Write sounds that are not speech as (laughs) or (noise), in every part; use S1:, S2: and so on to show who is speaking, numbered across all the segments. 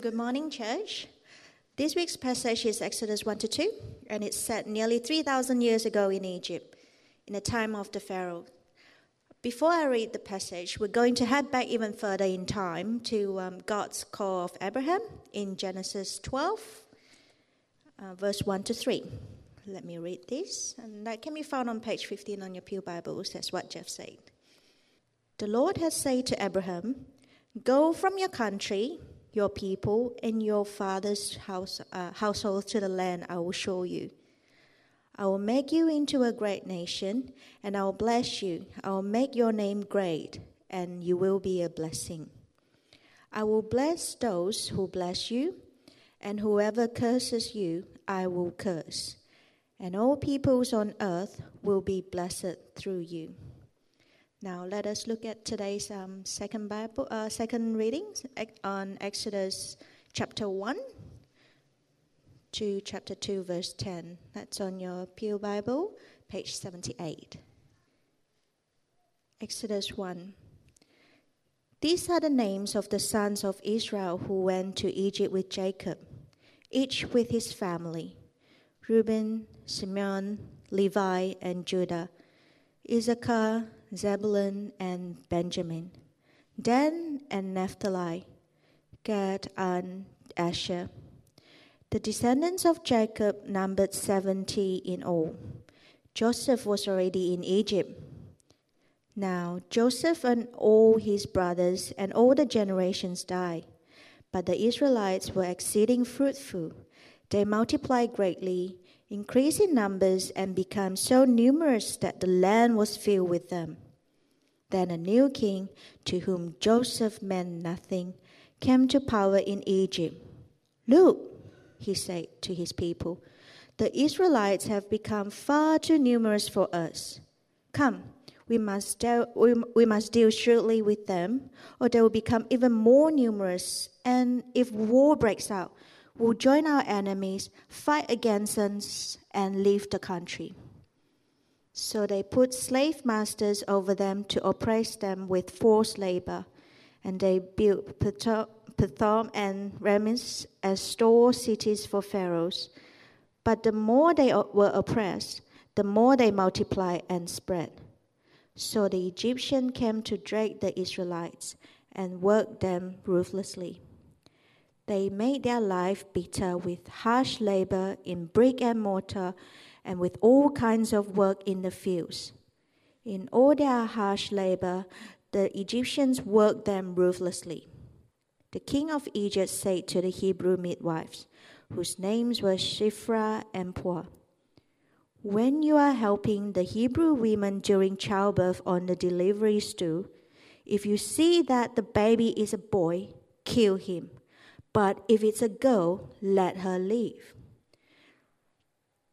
S1: Good morning, church. This week's passage is Exodus 1 to 2, and it's set nearly 3,000 years ago in Egypt, in the time of the Pharaoh. Before I read the passage, we're going to head back even further in time to um, God's call of Abraham in Genesis 12, uh, verse 1 to 3. Let me read this, and that can be found on page 15 on your Pew Bibles. That's what Jeff said. The Lord has said to Abraham, Go from your country, your people, and your father's house, uh, household to the land I will show you. I will make you into a great nation, and I will bless you. I will make your name great, and you will be a blessing. I will bless those who bless you, and whoever curses you, I will curse. And all peoples on earth will be blessed through you. Now let us look at today's um, second Bible, uh, second reading on Exodus chapter one to chapter two, verse ten. That's on your Pew Bible, page seventy-eight. Exodus one. These are the names of the sons of Israel who went to Egypt with Jacob, each with his family: Reuben, Simeon, Levi, and Judah. Issachar Zebulun and Benjamin, Dan and Naphtali, Gad and Asher. The descendants of Jacob numbered 70 in all. Joseph was already in Egypt. Now, Joseph and all his brothers and all the generations died. But the Israelites were exceeding fruitful. They multiplied greatly increased in numbers and became so numerous that the land was filled with them. Then a new king, to whom Joseph meant nothing, came to power in Egypt. Look, he said to his people, the Israelites have become far too numerous for us. Come, we must, deal, we, we must deal shrewdly with them, or they will become even more numerous. And if war breaks out, will join our enemies, fight against us, and leave the country. So they put slave masters over them to oppress them with forced labor, and they built Pithom and Rameses as store cities for pharaohs. But the more they were oppressed, the more they multiplied and spread. So the Egyptian came to drag the Israelites and worked them ruthlessly. They made their life bitter with harsh labor in brick and mortar and with all kinds of work in the fields. In all their harsh labor, the Egyptians worked them ruthlessly. The king of Egypt said to the Hebrew midwives, whose names were Shiphrah and Puah, When you are helping the Hebrew women during childbirth on the delivery stool, if you see that the baby is a boy, kill him. But if it's a girl, let her leave.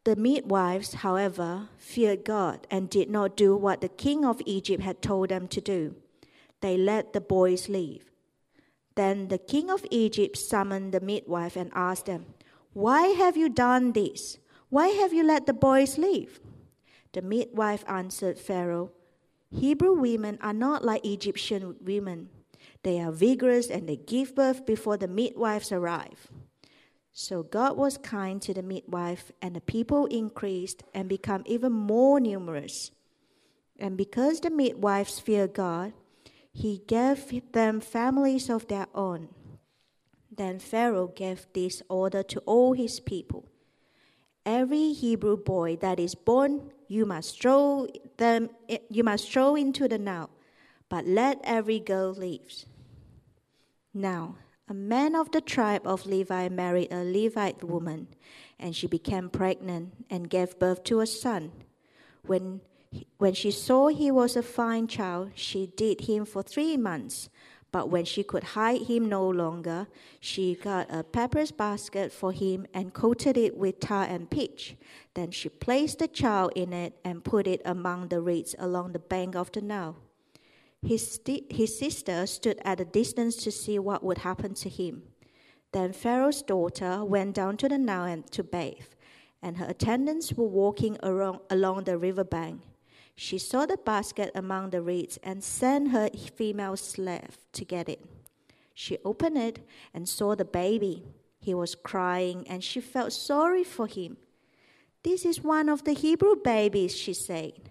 S1: The midwives, however, feared God and did not do what the king of Egypt had told them to do. They let the boys leave. Then the king of Egypt summoned the midwife and asked them, Why have you done this? Why have you let the boys leave? The midwife answered Pharaoh, Hebrew women are not like Egyptian women. They are vigorous and they give birth before the midwives arrive. So God was kind to the midwife, and the people increased and become even more numerous. And because the midwives fear God, he gave them families of their own. Then Pharaoh gave this order to all his people Every Hebrew boy that is born, you must throw them you must throw into the Nile but let every girl leave. Now, a man of the tribe of Levi married a Levite woman, and she became pregnant and gave birth to a son. When, when she saw he was a fine child, she did him for three months. But when she could hide him no longer, she got a papyrus basket for him and coated it with tar and pitch. Then she placed the child in it and put it among the reeds along the bank of the Nile. His, his sister stood at a distance to see what would happen to him. Then Pharaoh's daughter went down to the Nile to bathe, and her attendants were walking along, along the river bank. She saw the basket among the reeds and sent her female slave to get it. She opened it and saw the baby. He was crying, and she felt sorry for him. This is one of the Hebrew babies, she said.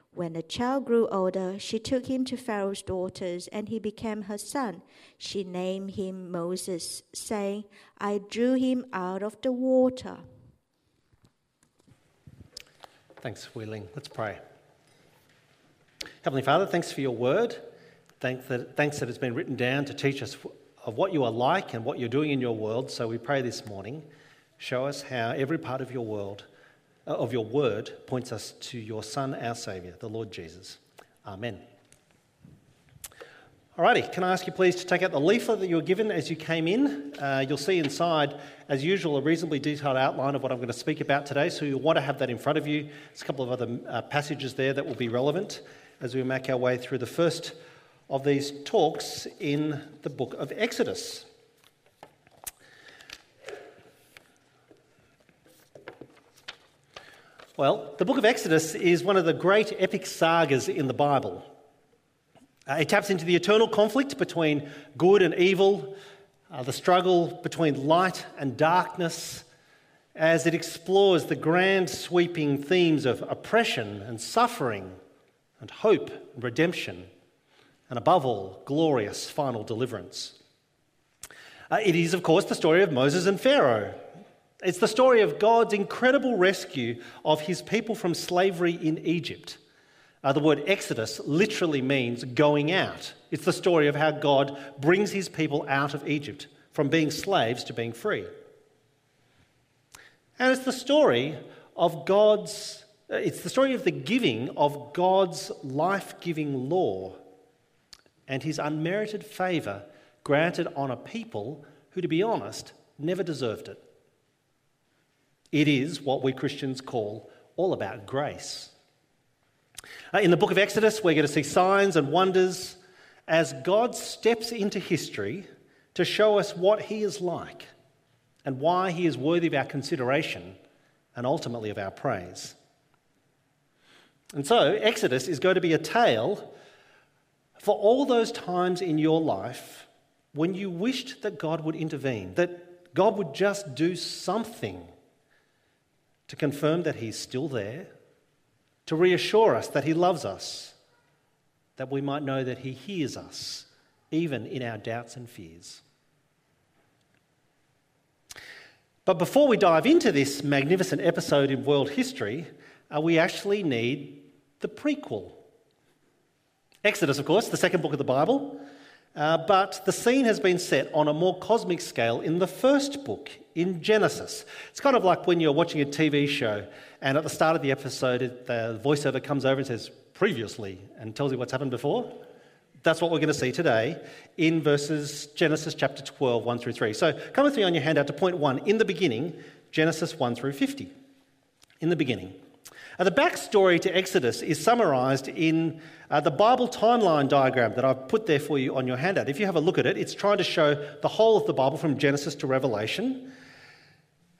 S1: When the child grew older, she took him to Pharaoh's daughters, and he became her son. She named him Moses, saying, I drew him out of the water.
S2: Thanks, Wheeling. Let's pray. Heavenly Father, thanks for your word. Thanks that, thanks that it's been written down to teach us of what you are like and what you're doing in your world. So we pray this morning, show us how every part of your world, uh, of your word, points us to your Son, our Saviour, the Lord Jesus. Amen. Alrighty, can I ask you please to take out the leaflet that you were given as you came in? Uh, you'll see inside, as usual, a reasonably detailed outline of what I'm going to speak about today, so you'll want to have that in front of you. There's a couple of other uh, passages there that will be relevant as we make our way through the first of these talks in the book of Exodus. Well, the book of Exodus is one of the great epic sagas in the Bible. Uh, it taps into the eternal conflict between good and evil, uh, the struggle between light and darkness, as it explores the grand sweeping themes of oppression and suffering and hope and redemption and above all, glorious final deliverance. Uh, it is, of course, the story of Moses and Pharaoh. It's the story of God's incredible rescue of his people from slavery in Egypt. Uh, the word Exodus literally means going out. It's the story of how God brings his people out of Egypt from being slaves to being free. And it's the story of God's, uh, it's the story of the giving of God's life giving law and his unmerited favour granted on a people who, to be honest, never deserved it. It is what we Christians call all about grace. Uh, in the book of Exodus, we're going to see signs and wonders as God steps into history to show us what he is like and why he is worthy of our consideration and ultimately of our praise. And so, Exodus is going to be a tale for all those times in your life when you wished that God would intervene, that God would just do something to confirm that He's still there, to reassure us that He loves us, that we might know that He hears us, even in our doubts and fears. But before we dive into this magnificent episode in world history, uh, we actually need the prequel Exodus, of course, the second book of the Bible, uh, but the scene has been set on a more cosmic scale in the first book, in Genesis. It's kind of like when you're watching a TV show and at the start of the episode, the voiceover comes over and says, previously, and tells you what's happened before. That's what we're going to see today in verses Genesis chapter 12, 1 through 3. So come with me on your handout to point one. In the beginning, Genesis 1 through 50. In the beginning. Now, the backstory to Exodus is summarized in uh, the Bible timeline diagram that I've put there for you on your handout. If you have a look at it, it's trying to show the whole of the Bible from Genesis to Revelation.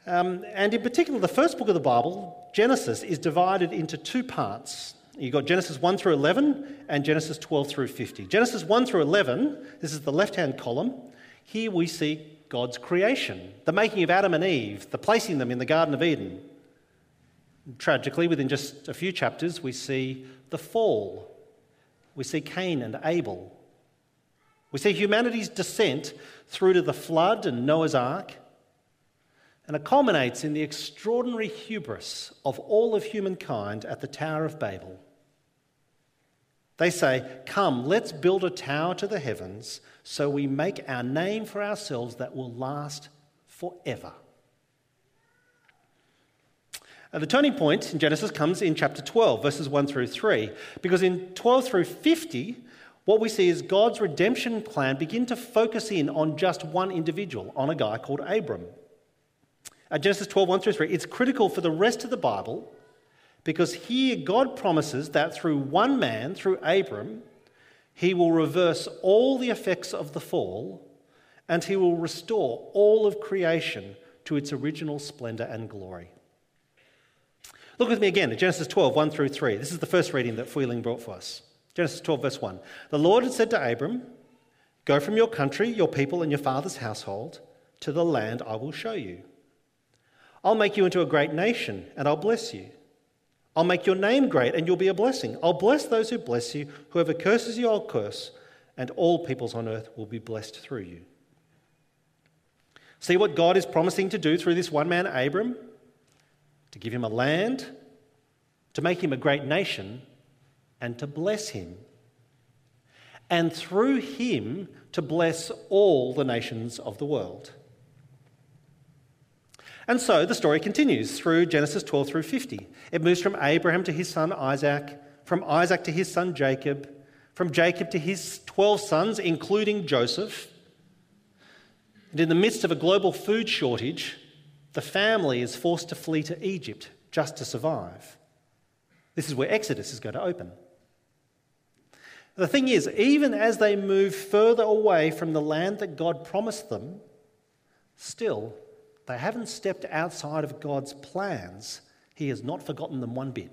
S2: Um, and in particular, the first book of the Bible, Genesis, is divided into two parts. You've got Genesis 1 through 11 and Genesis 12 through 50. Genesis 1 through 11, this is the left hand column. Here we see God's creation, the making of Adam and Eve, the placing them in the Garden of Eden. Tragically, within just a few chapters, we see the fall. We see Cain and Abel. We see humanity's descent through to the flood and Noah's Ark. And it culminates in the extraordinary hubris of all of humankind at the Tower of Babel. They say, Come, let's build a tower to the heavens so we make our name for ourselves that will last forever. The turning point in Genesis comes in chapter 12, verses 1 through 3, because in 12 through 50, what we see is God's redemption plan begin to focus in on just one individual, on a guy called Abram. Uh, Genesis 12, 1 through 3, it's critical for the rest of the Bible Because here God promises that through one man, through Abram, he will reverse all the effects of the fall and he will restore all of creation to its original splendour and glory. Look with me again at Genesis 12, 1 through 3. This is the first reading that Fuiling brought for us. Genesis 12, verse 1. The Lord had said to Abram, Go from your country, your people, and your father's household to the land I will show you. I'll make you into a great nation, and I'll bless you. I'll make your name great, and you'll be a blessing. I'll bless those who bless you. Whoever curses you, I'll curse, and all peoples on earth will be blessed through you. See what God is promising to do through this one man, Abram? To give him a land, to make him a great nation, and to bless him. And through him, to bless all the nations of the world. And so the story continues through Genesis 12 through 50. It moves from Abraham to his son Isaac, from Isaac to his son Jacob, from Jacob to his 12 sons, including Joseph. And in the midst of a global food shortage, the family is forced to flee to Egypt just to survive. This is where Exodus is going to open. The thing is, even as they move further away from the land that God promised them, still they haven't stepped outside of God's plans. He has not forgotten them one bit.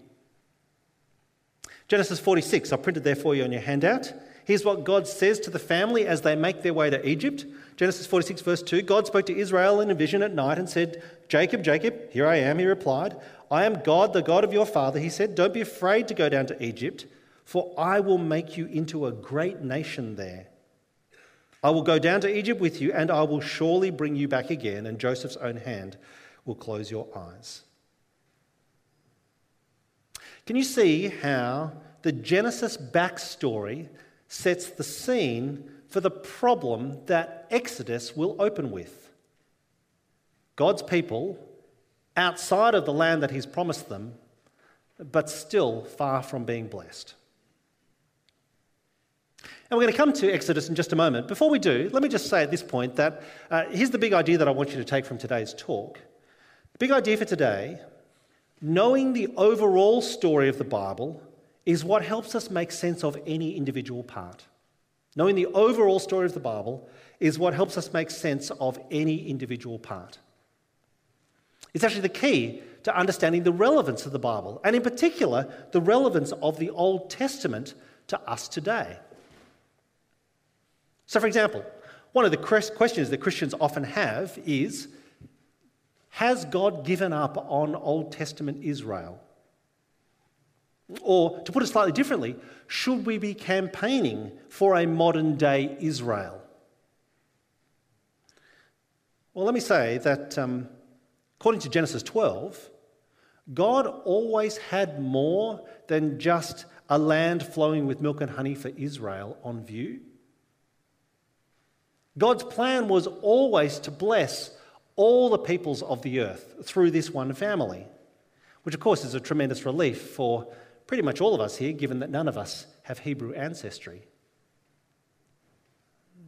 S2: Genesis 46, I printed there for you on your handout. Here's what God says to the family as they make their way to Egypt. Genesis 46, verse 2 God spoke to Israel in a vision at night and said, Jacob, Jacob, here I am, he replied. I am God, the God of your father. He said, Don't be afraid to go down to Egypt, for I will make you into a great nation there. I will go down to Egypt with you, and I will surely bring you back again, and Joseph's own hand will close your eyes. Can you see how the Genesis backstory sets the scene for the problem that Exodus will open with? God's people outside of the land that He's promised them, but still far from being blessed. And we're going to come to Exodus in just a moment. Before we do, let me just say at this point that uh, here's the big idea that I want you to take from today's talk. The big idea for today knowing the overall story of the Bible is what helps us make sense of any individual part. Knowing the overall story of the Bible is what helps us make sense of any individual part. It's actually the key to understanding the relevance of the Bible, and in particular, the relevance of the Old Testament to us today. So, for example, one of the questions that Christians often have is Has God given up on Old Testament Israel? Or, to put it slightly differently, should we be campaigning for a modern day Israel? Well, let me say that um, according to Genesis 12, God always had more than just a land flowing with milk and honey for Israel on view. God's plan was always to bless all the peoples of the earth through this one family, which, of course, is a tremendous relief for pretty much all of us here, given that none of us have Hebrew ancestry.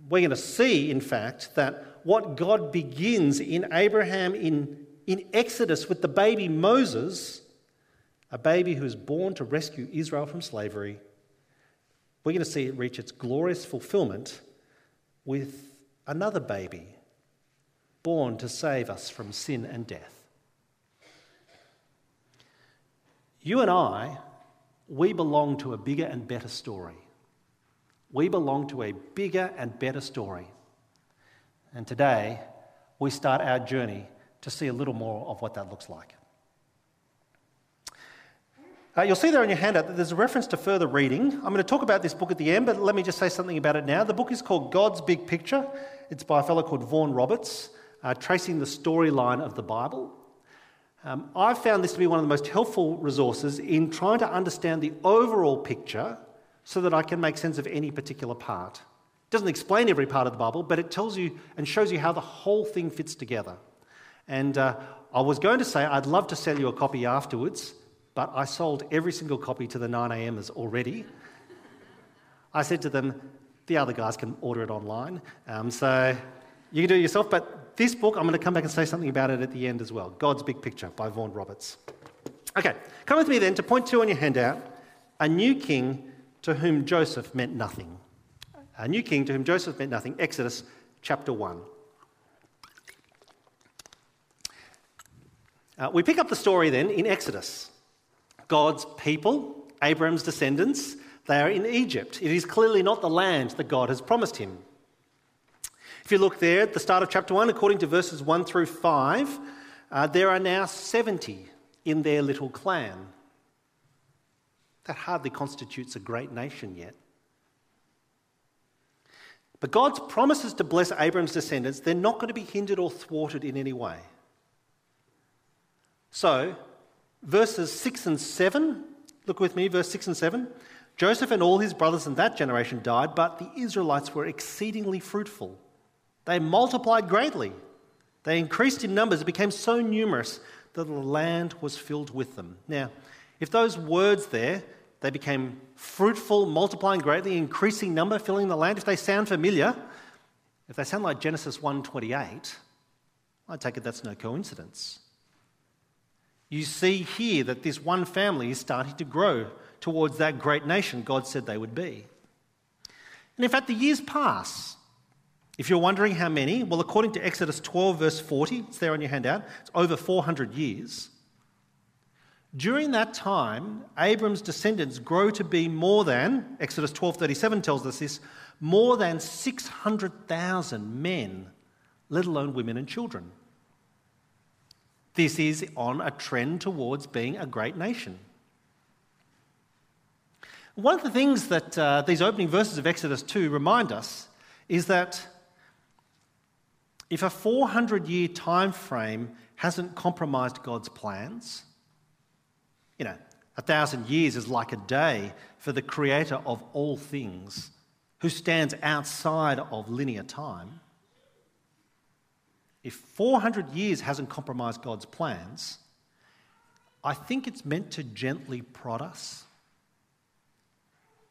S2: We're going to see, in fact, that what God begins in Abraham in, in Exodus with the baby Moses, a baby who is born to rescue Israel from slavery, we're going to see it reach its glorious fulfillment with another baby born to save us from sin and death. You and I, we belong to a bigger and better story. We belong to a bigger and better story. And today, we start our journey to see a little more of what that looks like. Uh, you'll see there on your handout that there's a reference to further reading. I'm going to talk about this book at the end, but let me just say something about it now. The book is called God's Big Picture. It's by a fellow called Vaughan Roberts, uh, tracing the storyline of the Bible. Um, I've found this to be one of the most helpful resources in trying to understand the overall picture so that I can make sense of any particular part. It doesn't explain every part of the Bible, but it tells you and shows you how the whole thing fits together. And uh, I was going to say I'd love to sell you a copy afterwards, but I sold every single copy to the 9amers already. I said to them, the other guys can order it online. Um, so you can do it yourself. But this book, I'm going to come back and say something about it at the end as well God's Big Picture by Vaughan Roberts. Okay, come with me then to point two on your handout a new king to whom Joseph meant nothing. A new king to whom Joseph meant nothing. Exodus chapter 1. Uh, we pick up the story then in Exodus. God's people, Abraham's descendants, they are in Egypt. It is clearly not the land that God has promised him. If you look there at the start of chapter 1, according to verses 1 through 5, uh, there are now 70 in their little clan. That hardly constitutes a great nation yet. But God's promises to bless Abram's descendants, they're not going to be hindered or thwarted in any way. So, verses 6 and 7, look with me, verse 6 and 7. Joseph and all his brothers in that generation died, but the Israelites were exceedingly fruitful. They multiplied greatly. They increased in numbers, it became so numerous that the land was filled with them. Now, if those words there, they became fruitful, multiplying greatly, increasing number, filling the land, if they sound familiar, if they sound like Genesis 1:28, I take it that's no coincidence. You see here that this one family is starting to grow towards that great nation God said they would be. And in fact, the years pass. If you're wondering how many, well, according to Exodus 12, verse 40, it's there on your handout, it's over 400 years. During that time, Abram's descendants grow to be more than, Exodus 12:37 tells us this, more than 600,000 men, let alone women and children. This is on a trend towards being a great nation. One of the things that uh, these opening verses of Exodus 2 remind us is that if a 400 year time frame hasn't compromised God's plans, you know, a thousand years is like a day for the creator of all things who stands outside of linear time. If 400 years hasn't compromised God's plans, I think it's meant to gently prod us,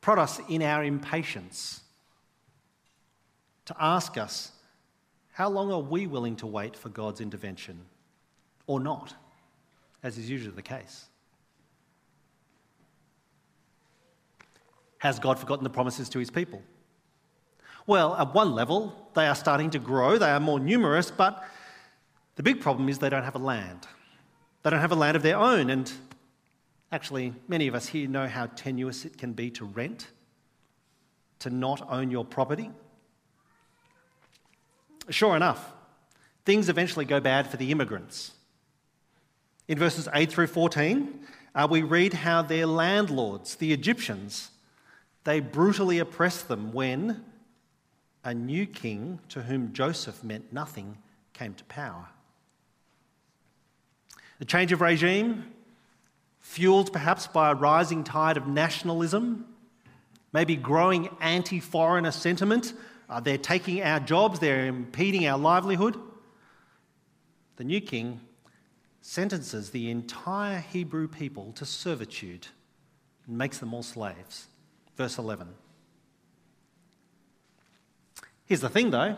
S2: prod us in our impatience, to ask us how long are we willing to wait for God's intervention or not, as is usually the case? Has God forgotten the promises to his people? Well, at one level, they are starting to grow, they are more numerous, but the big problem is they don't have a land. They don't have a land of their own, and actually, many of us here know how tenuous it can be to rent, to not own your property. Sure enough, things eventually go bad for the immigrants. In verses 8 through 14, uh, we read how their landlords, the Egyptians, they brutally oppressed them when a new king to whom Joseph meant nothing came to power. The change of regime, fueled perhaps by a rising tide of nationalism, maybe growing anti foreigner sentiment uh, they're taking our jobs, they're impeding our livelihood. The new king sentences the entire Hebrew people to servitude and makes them all slaves. Verse 11. Here's the thing though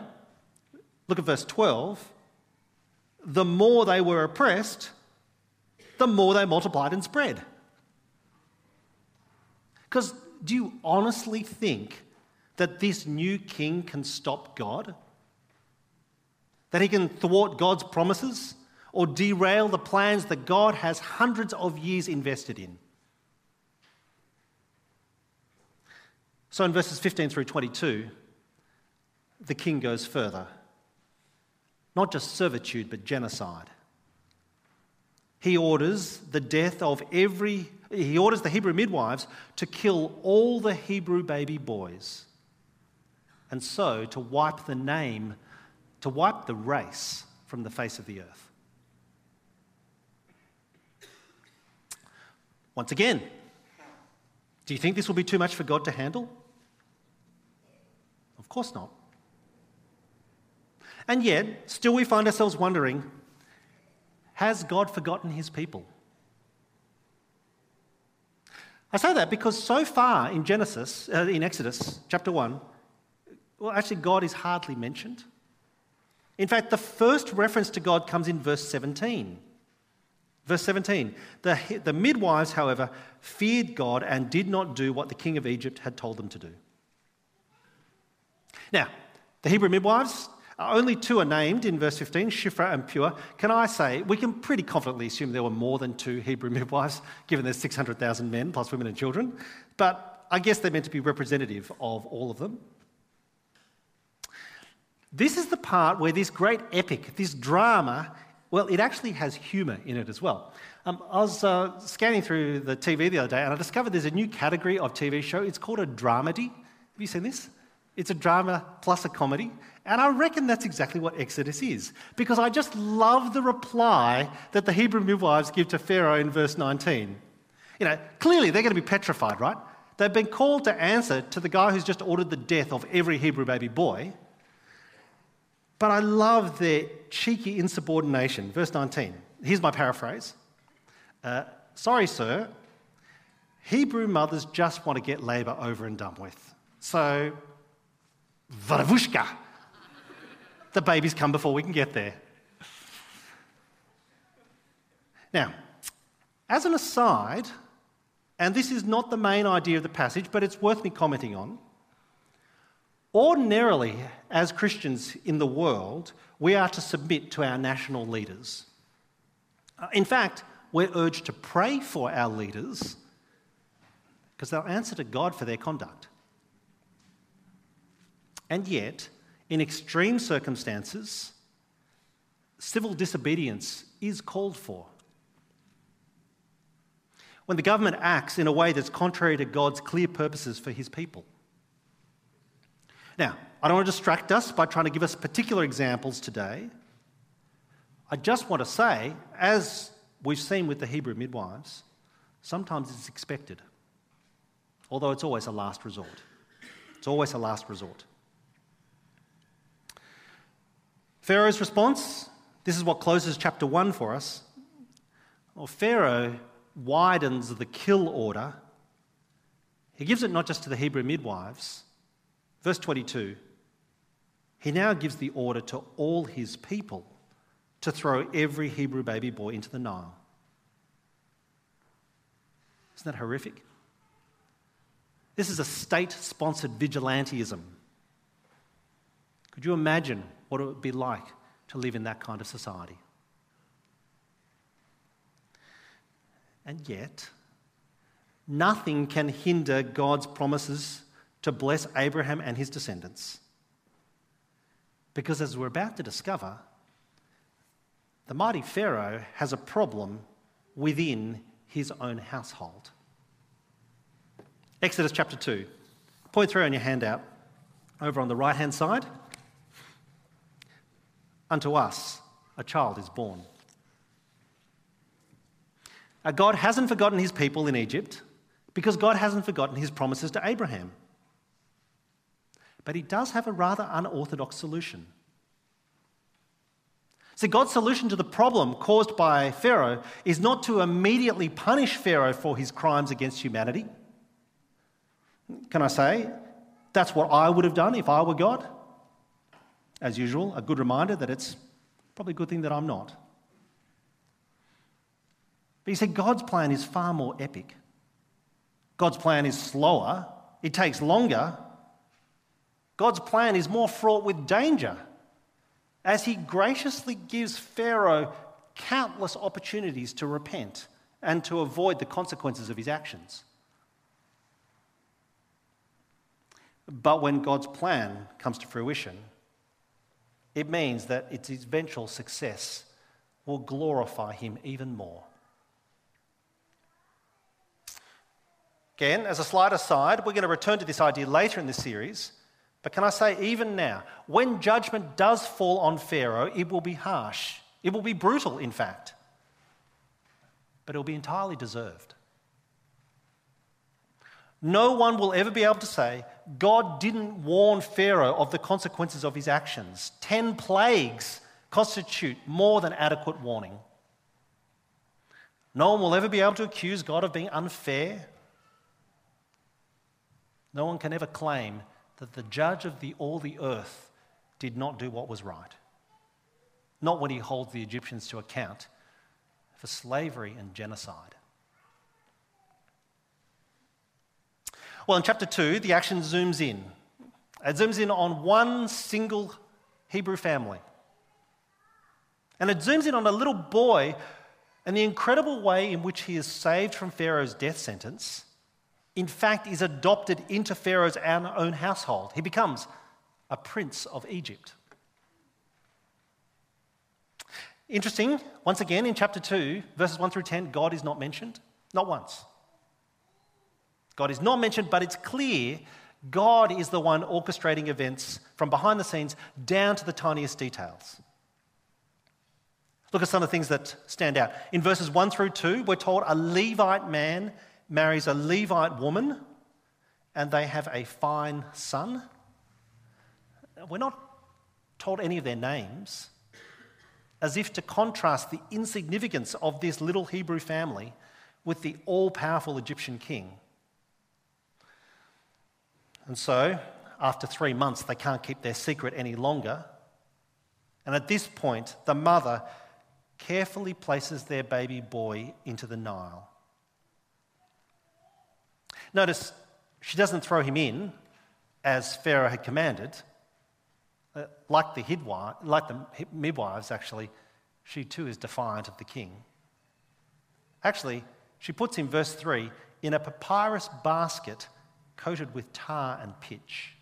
S2: look at verse 12. The more they were oppressed, the more they multiplied and spread. Because do you honestly think that this new king can stop God? That he can thwart God's promises or derail the plans that God has hundreds of years invested in? So in verses 15 through 22, the king goes further. Not just servitude, but genocide. He orders the death of every, he orders the Hebrew midwives to kill all the Hebrew baby boys and so to wipe the name, to wipe the race from the face of the earth. Once again, do you think this will be too much for God to handle? Of course not. And yet, still we find ourselves wondering has God forgotten his people? I say that because so far in Genesis, uh, in Exodus chapter 1, well, actually, God is hardly mentioned. In fact, the first reference to God comes in verse 17. Verse 17 the, the midwives, however, feared God and did not do what the king of Egypt had told them to do. Now, the Hebrew midwives, only two are named in verse 15, Shiphrah and Puah. Can I say, we can pretty confidently assume there were more than two Hebrew (laughs) midwives, given there's 600,000 men plus women and children. But I guess they're meant to be representative of all of them. This is the part where this great epic, this drama, well, it actually has humour in it as well. Um, I was uh, scanning through the TV the other day and I discovered there's a new category of TV show. It's called a dramedy. Have you seen this? It's a drama plus a comedy. And I reckon that's exactly what Exodus is. Because I just love the reply that the Hebrew midwives give to Pharaoh in verse 19. You know, clearly they're going to be petrified, right? They've been called to answer to the guy who's just ordered the death of every Hebrew baby boy. But I love their cheeky insubordination. Verse 19. Here's my paraphrase uh, Sorry, sir. Hebrew mothers just want to get labour over and done with. So, varavushka. the babies come before we can get there. Now, as an aside, and this is not the main idea of the passage, but it's worth me commenting on. Ordinarily, as Christians in the world, we are to submit to our national leaders. Uh, in fact, we're urged to pray for our leaders because they'll answer to God for their conduct. And yet, in extreme circumstances, civil disobedience is called for. When the government acts in a way that's contrary to God's clear purposes for his people. Now, I don't want to distract us by trying to give us particular examples today. I just want to say, as we've seen with the Hebrew midwives, sometimes it's expected, although it's always a last resort. It's always a last resort. Pharaoh's response this is what closes chapter 1 for us. Well, Pharaoh widens the kill order. He gives it not just to the Hebrew midwives, Verse 22 He now gives the order to all his people to throw every Hebrew baby boy into the Nile. Isn't that horrific? This is a state sponsored vigilantism. Could you imagine what it would be like to live in that kind of society? And yet, nothing can hinder God's promises to bless Abraham and his descendants. Because as we're about to discover, the mighty Pharaoh has a problem within his own household. Exodus chapter 2. Point three on your handout, over on the right hand side. Unto us a child is born. Now, God hasn't forgotten his people in Egypt because God hasn't forgotten his promises to Abraham. But he does have a rather unorthodox solution. See, God's solution to the problem caused by Pharaoh is not to immediately punish Pharaoh for his crimes against humanity. Can I say, that's what I would have done if I were God? As usual, a good reminder that it's probably a good thing that I'm not. But you see, God's plan is far more epic. God's plan is slower, it takes longer, God's plan is more fraught with danger as he graciously gives Pharaoh countless opportunities to repent and to avoid the consequences of his actions. But when God's plan comes to fruition, it means that its eventual success will glorify him even more. Again, as a slight aside, we're going to return to this idea later in this series. But can I say, even now, when judgment does fall on Pharaoh, it will be harsh. It will be brutal, in fact. But it will be entirely deserved. No one will ever be able to say, God didn't warn Pharaoh of the consequences of his actions. Ten plagues constitute more than adequate warning. No one will ever be able to accuse God of being unfair. No one can ever claim that the judge of the, all the earth did not do what was right. Not when he holds the Egyptians to account for slavery and genocide. Well, in chapter 2, the action zooms in. It zooms in on one single Hebrew family. And it zooms in on a little boy and the incredible way in which he is saved from Pharaoh's death sentence, in fact, is adopted into Pharaoh's own household. He becomes a prince of Egypt. Interesting, once again in chapter 2, verses 1 through 10, God is not mentioned. Not once. God is not mentioned, but it's clear God is the one orchestrating events from behind the scenes down to the tiniest details. Look at some of the things that stand out. In verses 1 through 2, we're told a Levite man marries a Levite woman and they have a fine son. We're not told any of their names, as if to contrast the insignificance of this little Hebrew family with the all powerful Egyptian king. And so, after three months, they can't keep their secret any longer. And at this point, the mother carefully places their baby boy into the Nile. Notice she doesn't throw him in as Pharaoh had commanded. Uh, like, the like the midwives, actually, she too is defiant of the king. Actually, she puts him, verse 3, in a papyrus basket coated with tar and pitch.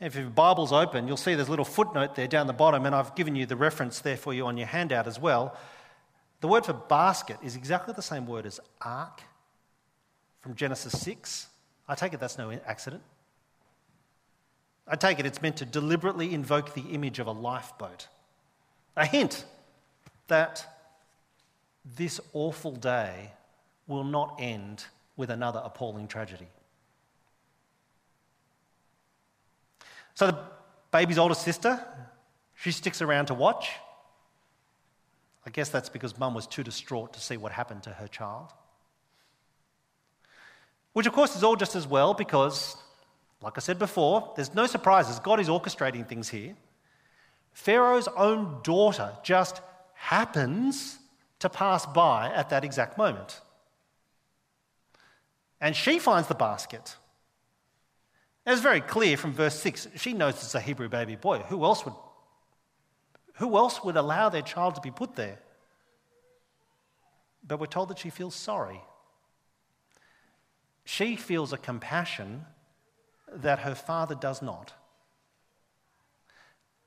S2: If your Bible's open, you'll see there's a little footnote there down the bottom, and I've given you the reference there for you on your handout as well. The word for basket is exactly the same word as ark from Genesis 6. I take it that's no accident. I take it it's meant to deliberately invoke the image of a lifeboat. A hint that this awful day will not end with another appalling tragedy. So the baby's older sister, she sticks around to watch. I guess that's because mum was too distraught to see what happened to her child. Which, of course, is all just as well because, like I said before, there's no surprises. God is orchestrating things here. Pharaoh's own daughter just happens to pass by at that exact moment. And she finds the basket. It's very clear from verse 6. She knows it's a Hebrew baby boy. Who else would, who else would allow their child to be put there? But we're told that she feels sorry. She feels a compassion that her father does not.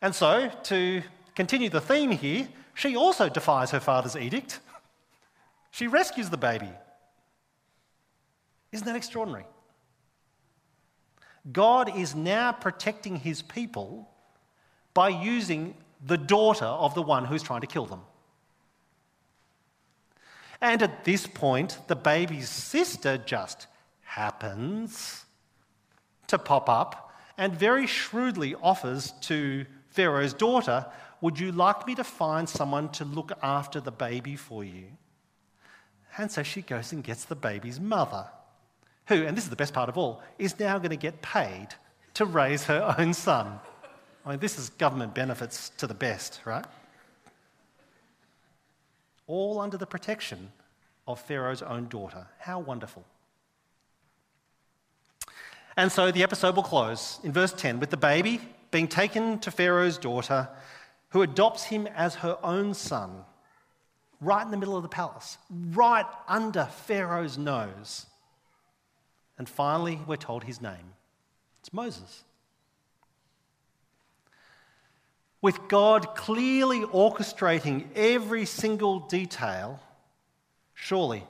S2: And so, to continue the theme here, she also defies her father's edict. (laughs) She rescues the baby. Isn't that extraordinary? God is now protecting his people by using the daughter of the one who's trying to kill them. And at this point, the baby's sister just happens to pop up and very shrewdly offers to Pharaoh's daughter, Would you like me to find someone to look after the baby for you? And so she goes and gets the baby's mother who, and this is the best part of all, is now going to get paid to raise her (laughs) own son. I mean, this is government benefits to the best, right? All under the protection of Pharaoh's own daughter. How wonderful. And so the episode will close in verse 10 with the baby being taken to Pharaoh's daughter, who adopts him as her own son, right in the middle of the palace, right under Pharaoh's nose. And finally, we're told his name it's Moses. With God clearly orchestrating every single detail, surely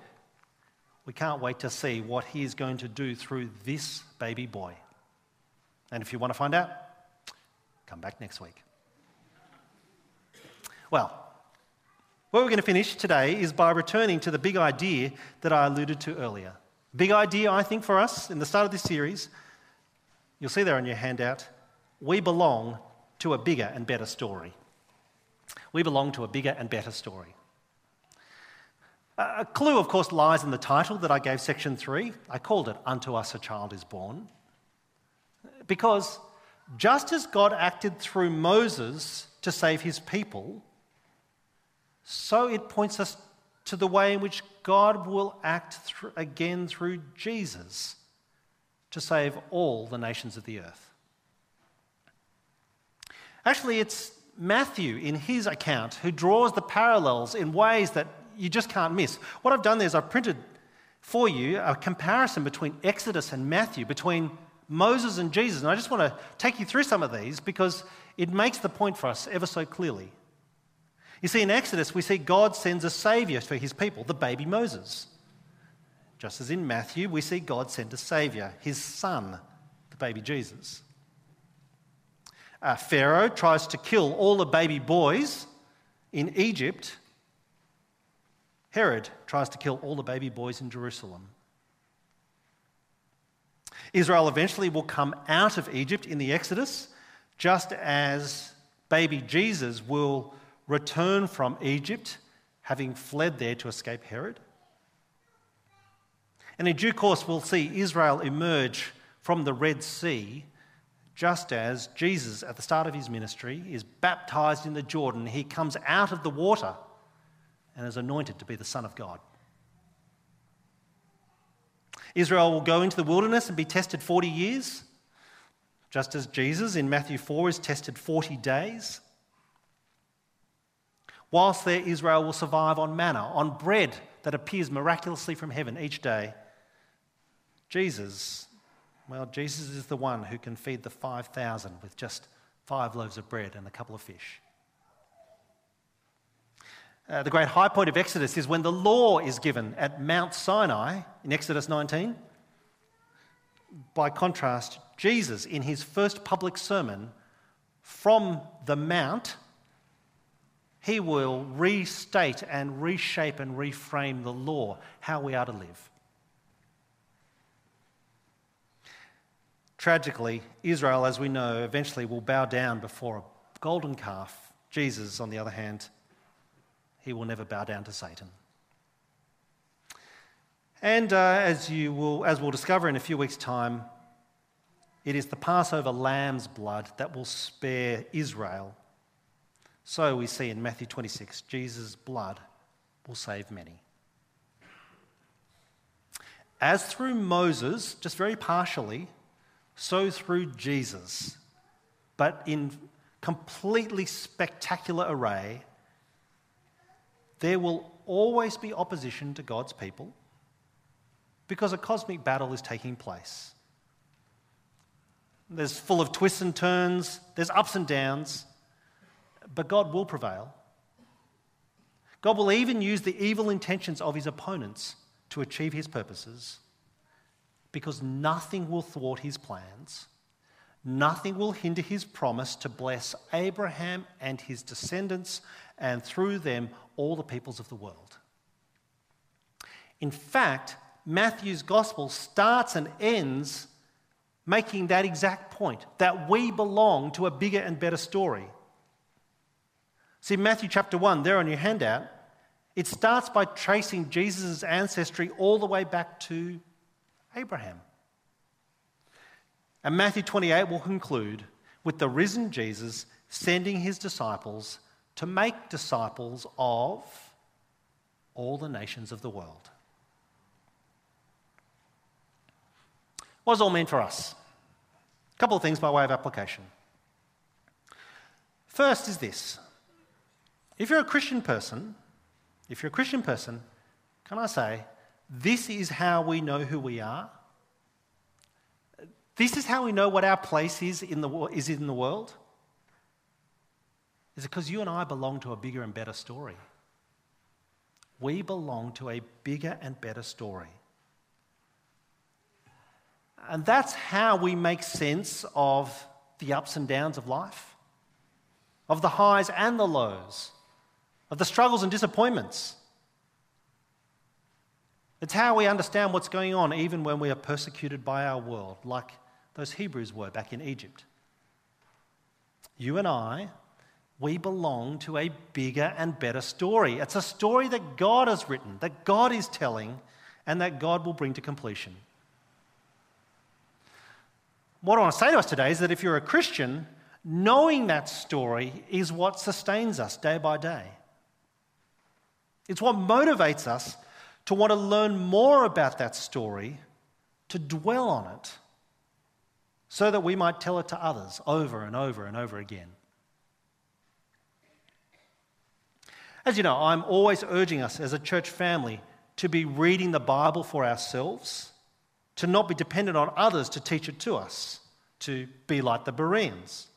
S2: we can't wait to see what he is going to do through this baby boy. And if you want to find out, come back next week. Well, where we're going to finish today is by returning to the big idea that I alluded to earlier. Big idea, I think, for us in the start of this series. You'll see there on your handout. We belong to a bigger and better story. We belong to a bigger and better story. A clue, of course, lies in the title that I gave section three. I called it Unto Us a Child is Born. Because just as God acted through Moses to save his people, so it points us to the way in which God will act again through Jesus to save all the nations of the earth. Actually, it's Matthew in his account who draws the parallels in ways that you just can't miss. What I've done there is I've printed for you a comparison between Exodus and Matthew, between Moses and Jesus. And I just want to take you through some of these because it makes the point for us ever so clearly. You see, in Exodus, we see God sends a savior for his people, the baby Moses. Just as in Matthew, we see God send a savior, his son, the baby Jesus. Uh, Pharaoh tries to kill all the baby boys in Egypt. Herod tries to kill all the baby boys in Jerusalem. Israel eventually will come out of Egypt in the Exodus, just as baby Jesus will return from Egypt, having fled there to escape Herod. And in due course, we'll see Israel emerge from the Red Sea, just as Jesus, at the start of his ministry, is baptized in the Jordan. He comes out of the water and is anointed to be the Son of God. Israel will go into the wilderness and be tested 40 years, just as Jesus in Matthew 4 is tested 40 days. Whilst there, Israel will survive on manna, on bread that appears miraculously from heaven each day. Jesus, well, Jesus is the one who can feed the 5,000 with just five loaves of bread and a couple of fish. Uh, the great high point of Exodus is when the law is given at Mount Sinai in Exodus 19. By contrast, Jesus, in his first public sermon from the Mount, he will restate and reshape and reframe the law, how we are to live. Tragically, Israel, as we know, eventually will bow down before a golden calf. Jesus, on the other hand, he will never bow down to Satan. And uh, as, you will, as we'll discover in a few weeks' time, it is the Passover lamb's blood that will spare Israel. So we see in Matthew 26, Jesus' blood will save many. As through Moses, just very partially, so through Jesus, but in completely spectacular array, there will always be opposition to God's people because a cosmic battle is taking place. There's full of twists and turns, there's ups and downs, but God will prevail. God will even use the evil intentions of his opponents to achieve his purposes because nothing will thwart his plans. Nothing will hinder his promise to bless Abraham and his descendants, and through them, all the peoples of the world. In fact, Matthew's gospel starts and ends making that exact point that we belong to a bigger and better story. See, Matthew chapter 1, there on your handout, it starts by tracing Jesus' ancestry all the way back to Abraham. And Matthew 28 will conclude with the risen Jesus sending his disciples to make disciples of all the nations of the world. What does all mean for us? A couple of things by way of application. First is this if you're a Christian person, if you're a Christian person, can I say, this is how we know who we are? This is how we know what our place is in the, is in the world? Is it because you and I belong to a bigger and better story? We belong to a bigger and better story. And that's how we make sense of the ups and downs of life, of the highs and the lows, of the struggles and disappointments. It's how we understand what's going on even when we are persecuted by our world, like those Hebrews were back in Egypt. You and I, we belong to a bigger and better story. It's a story that God has written, that God is telling, and that God will bring to completion. What I want to say to us today is that if you're a Christian, knowing that story is what sustains us day by day. It's what motivates us to want to learn more about that story, to dwell on it, so that we might tell it to others over and over and over again. As you know, I'm always urging us as a church family to be reading the Bible for ourselves, to not be dependent on others to teach it to us, to be like the Bereans.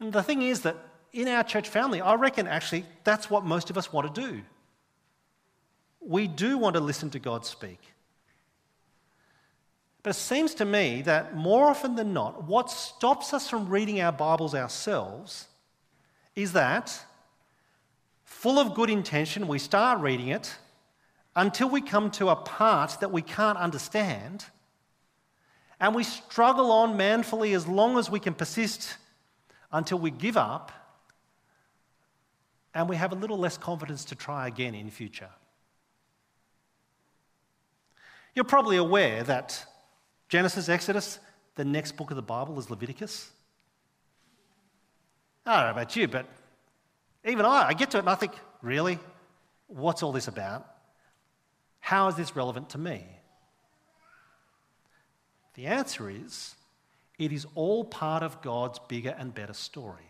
S2: And the thing is that in our church family, I reckon actually that's what most of us want to do. We do want to listen to God speak. But it seems to me that more often than not, what stops us from reading our Bibles ourselves is that, full of good intention, we start reading it until we come to a part that we can't understand, and we struggle on manfully as long as we can persist until we give up and we have a little less confidence to try again in future. You're probably aware that Genesis, Exodus, the next book of the Bible is Leviticus. I don't know about you, but even I, I get to it and I think, really? What's all this about? How is this relevant to me? The answer is it is all part of God's bigger and better story.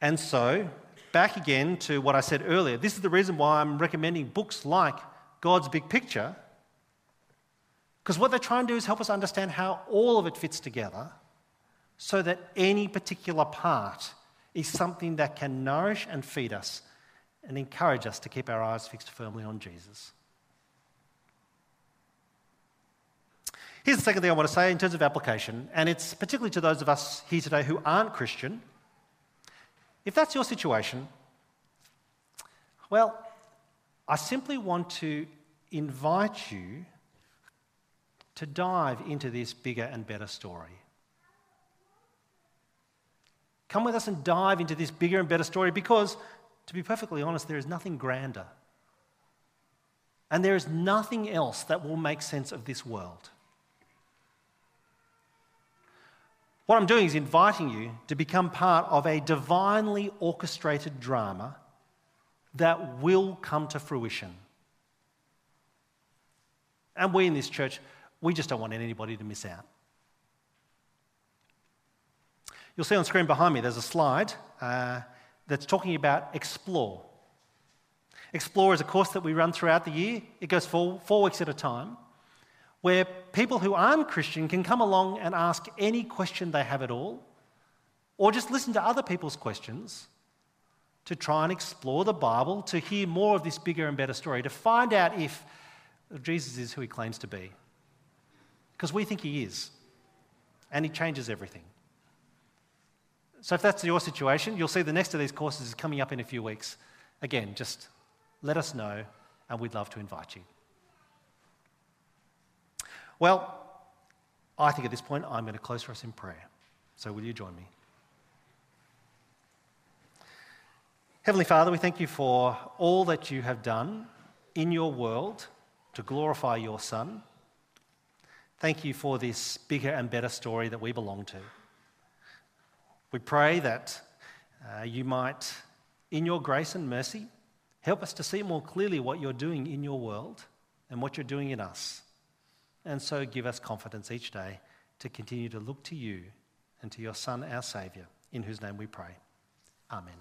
S2: And so, back again to what I said earlier, this is the reason why I'm recommending books like God's Big Picture, because what they're trying to do is help us understand how all of it fits together so that any particular part is something that can nourish and feed us and encourage us to keep our eyes fixed firmly on Jesus. Here's the second thing I want to say in terms of application, and it's particularly to those of us here today who aren't Christian if that's your situation, well, I simply want to invite you to dive into this bigger and better story. Come with us and dive into this bigger and better story because, to be perfectly honest, there is nothing grander. And there is nothing else that will make sense of this world. What I'm doing is inviting you to become part of a divinely orchestrated drama that will come to fruition. And we in this church, we just don't want anybody to miss out. You'll see on screen behind me there's a slide uh, that's talking about Explore. Explore is a course that we run throughout the year, it goes for four weeks at a time where people who aren't Christian can come along and ask any question they have at all, or just listen to other people's questions to try and explore the Bible, to hear more of this bigger and better story, to find out if Jesus is who he claims to be. Because we think he is, and he changes everything. So, if that's your situation, you'll see the next of these courses is coming up in a few weeks. Again, just let us know, and we'd love to invite you. Well, I think at this point I'm going to close for us in prayer. So will you join me? Heavenly Father, we thank you for all that you have done in your world to glorify your Son. Thank you for this bigger and better story that we belong to. We pray that uh, you might, in your grace and mercy, help us to see more clearly what you're doing in your world and what you're doing in us. And so give us confidence each day to continue to look to you and to your Son, our Saviour, in whose name we pray. Amen.